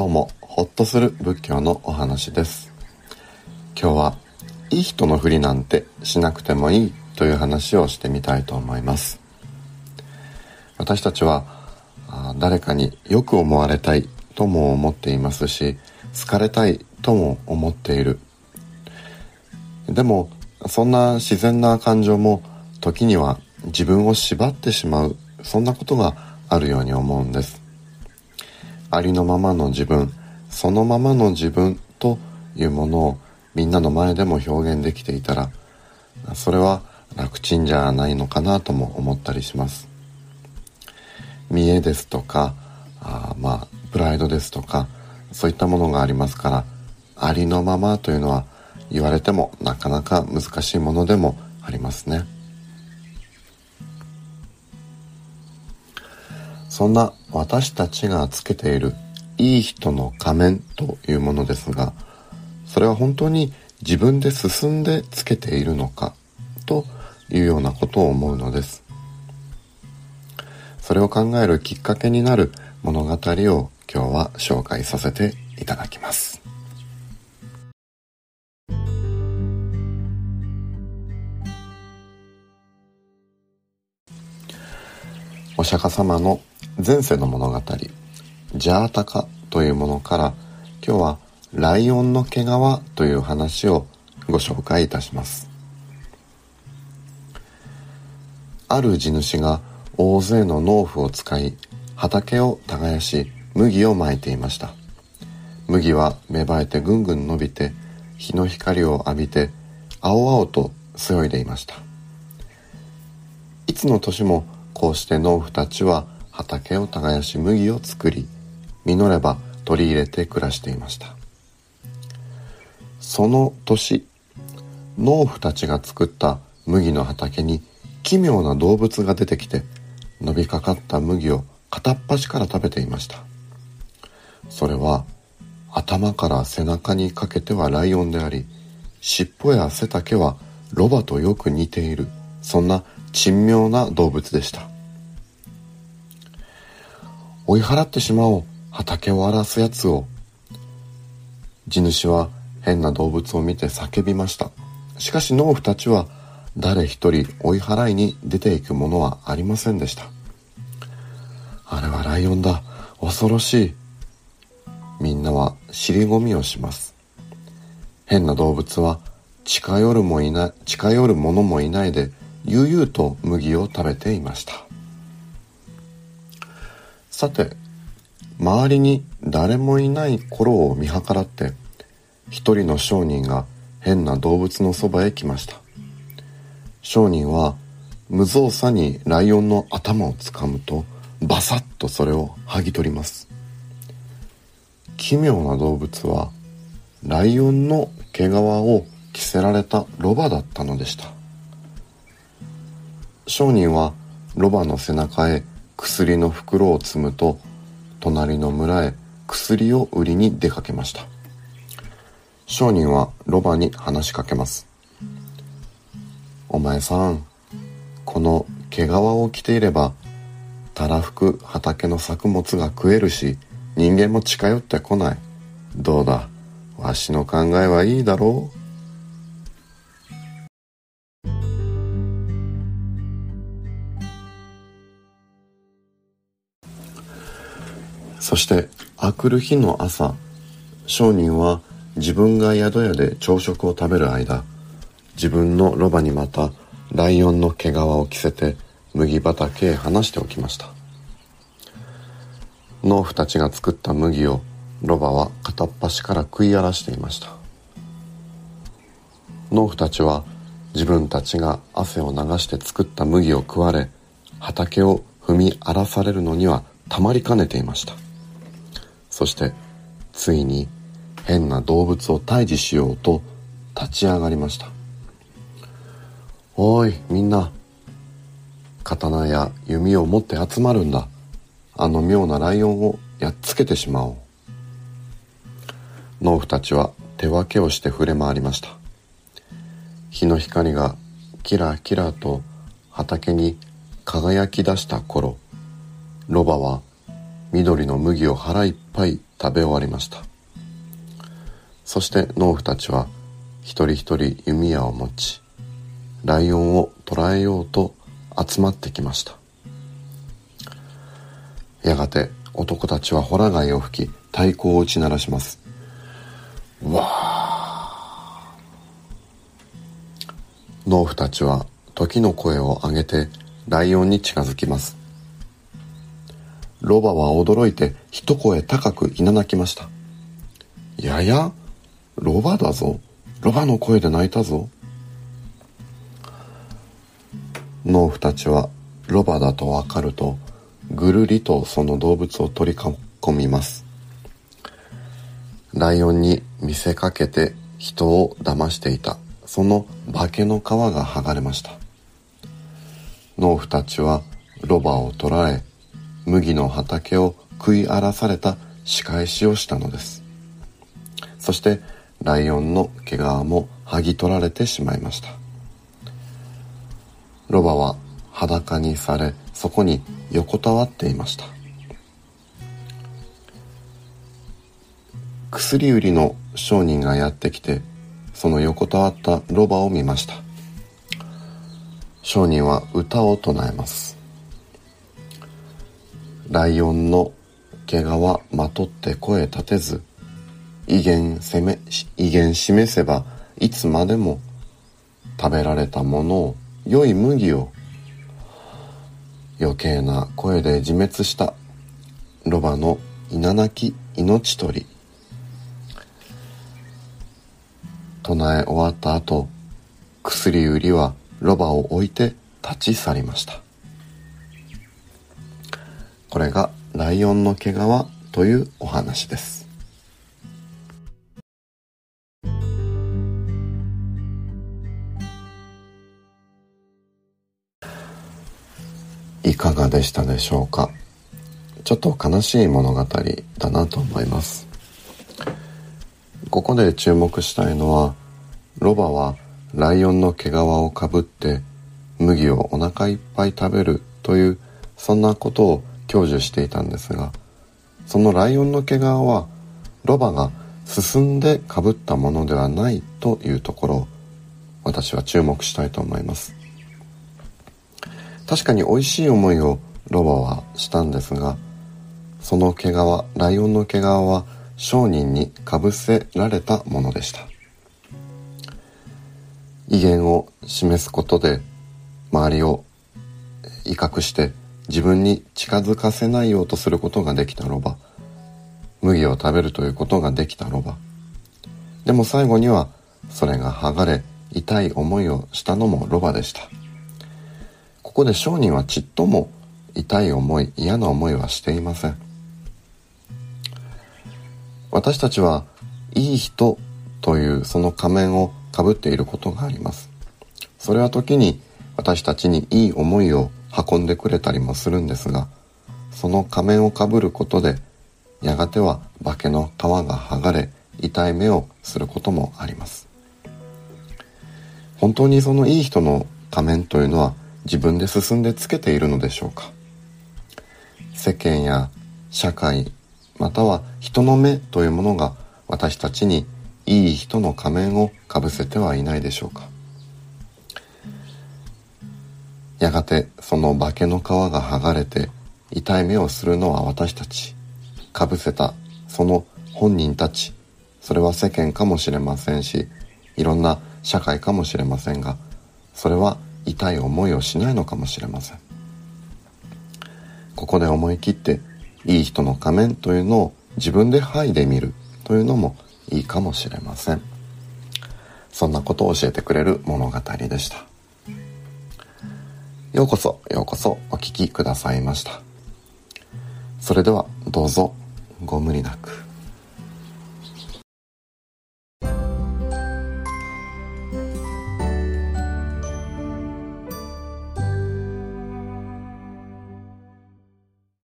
どうもホッとする仏教のお話です。今日はいい人のふりなんてしなくてもいいという話をしてみたいと思います。私たちは誰かによく思われたいとも思っていますし好かれたいとも思っている。でもそんな自然な感情も時には自分を縛ってしまう。そんなことがあるように思うんです。ありのままの自分そのままの自分というものをみんなの前でも表現できていたらそれは楽ちんじゃないのかなとも思ったりします。見栄ですとかあまあプライドですとかそういったものがありますからありのままというのは言われてもなかなか難しいものでもありますね。そんな私たちがつけているいい人の仮面というものですがそれは本当に自分で進んでつけているのかというようなことを思うのです。それを考えるきっかけになる物語を今日は紹介させていただきます。お釈迦様の前世の物語ジャータカというものから今日はライオンの毛皮という話をご紹介いたします。ある地主が大勢の農夫を使い畑を耕し麦をまいていました。麦は芽生えてぐんぐん伸びて日の光を浴びて青々とそよいでいました。いつの年もこうして農夫たちは畑を耕し麦を作り実れば取り入れて暮らしていました。その年農夫たちが作った麦の畑に奇妙な動物が出てきて伸びかかった麦を片っ端から食べていました。それは頭から背中にかけてはライオンであり尻尾や背丈はロバとよく似ているそんな珍妙な動物でした。追い払ってしまおう。畑を荒らすやつを。地主は変な動物を見て叫びました。しかし農夫たちは誰一人追い払いに出ていくものはありませんでした。あれはライオンだ。恐ろしい。みんなは尻込みをします。変な動物は近寄るもいない近寄る者もいないで悠々と麦を食べていました。さて周りに誰もいない頃を見計らって一人の商人が変な動物のそばへ来ました。商人は無造作にライオンの頭をつかむとバサッとそれを剥ぎ取ります。奇妙な動物はライオンの毛皮を着せられたロバだったのでした。商人はロバの背中へ薬の袋を積むと隣の村へ薬を売りに出かけました。商人はロバに話しかけます。お前さんこの毛皮を着ていればたらふく畑の作物が食えるし人間も近寄ってこない。どうだ？わしの考えはいいだろう。そしてあくる日の朝商人は自分が宿屋で朝食を食べる間自分のロバにまたライオンの毛皮を着せて麦畑へ放しておきました。農夫たちが作った麦をロバは片っ端から食い荒らしていました。農夫たちは自分たちが汗を流して作った麦を食われ畑を踏み荒らされるのにはたまりかねていました。そしてついに変な動物を退治しようと立ち上がりました。おいみんな。刀や弓を持って集まるんだ。あの妙なライオンをやっつけてしまおう。農夫たちは手分けをして触れ回りました。日の光がキラキラと畑に輝き出した頃ロバは緑の麦を腹いっぱい食べ終わりました。そして農夫たちは一人一人弓矢を持ちライオンを捕らえようと集まってきました。やがて男たちはホラ貝を吹き太鼓を打ち鳴らします。わ農夫たちは時の声を上げてライオンに近づきます。ロバは驚いて一声高くいななきました。ややロバだぞ。ロバの声で泣いたぞ。農夫たちはロバだとわかるとぐるりとその動物を取り囲みます。ライオンに見せかけて人を騙していた。その化けの皮が剥がれました。農夫たちはロバを捕らえ麦の畑を食い荒らされた仕返しをしたのです。そしてライオンの毛皮も剥ぎ取られてしまいました。ロバは裸にされそこに横たわっていました。薬売りの商人がやってきてその横たわったロバを見ました。商人は歌を唱えます。ライオンの毛皮まとって声立てず威厳攻め威厳示せばいつまでも食べられたものを良い麦を余計な声で自滅したロバの稲なき命取り。唱え終わった後薬売りはロバを置いて立ち去りました。これがライオンの毛皮というお話です。いかがでしたでしょうか？ちょっと悲しい物語だなと思います。ここで注目したいのはロバはライオンの毛皮をかぶって麦をお腹いっぱい食べるというそんなことを享受していたんですがそのライオンの毛皮はロバが進んでかぶったものではないというところを私は注目したいと思います。確かに美味しい思いをロバはしたんですがその毛皮ライオンの毛皮は商人にかぶせられたものでした。威厳を示すことで周りを威嚇して自分に近づかせないようとすることができたロバ。麦を食べるということができたロバ。でも最後にはそれが剥がれ痛い思いをしたのもロバでした。ここで商人はちっとも痛い思い嫌な思いはしていません。私たちはいい人というその仮面をかぶっていることがあります。それは時に私たちにいい思いを運んでくれたりもするんですがその仮面をかぶることでやがては化けの皮が剥がれ痛い目をすることもあります。本当にそのいい人の仮面というのは自分で進んでつけているのでしょうか。世間や社会または人の目というものが私たちにいい人の仮面をかぶせてはいないでしょうか。やがてその化けの皮が剥がれて痛い目をするのは私たち。かぶせたその本人たち。それは世間かもしれませんしいろんな社会かもしれませんがそれは痛い思いをしないのかもしれません。ここで思い切っていい人の仮面というのを自分で剥いでみる。というのもいいかもしれません。そんなことを教えてくれる物語でした。ようこそようこそお聴きくださいました。それではどうぞご無理なく。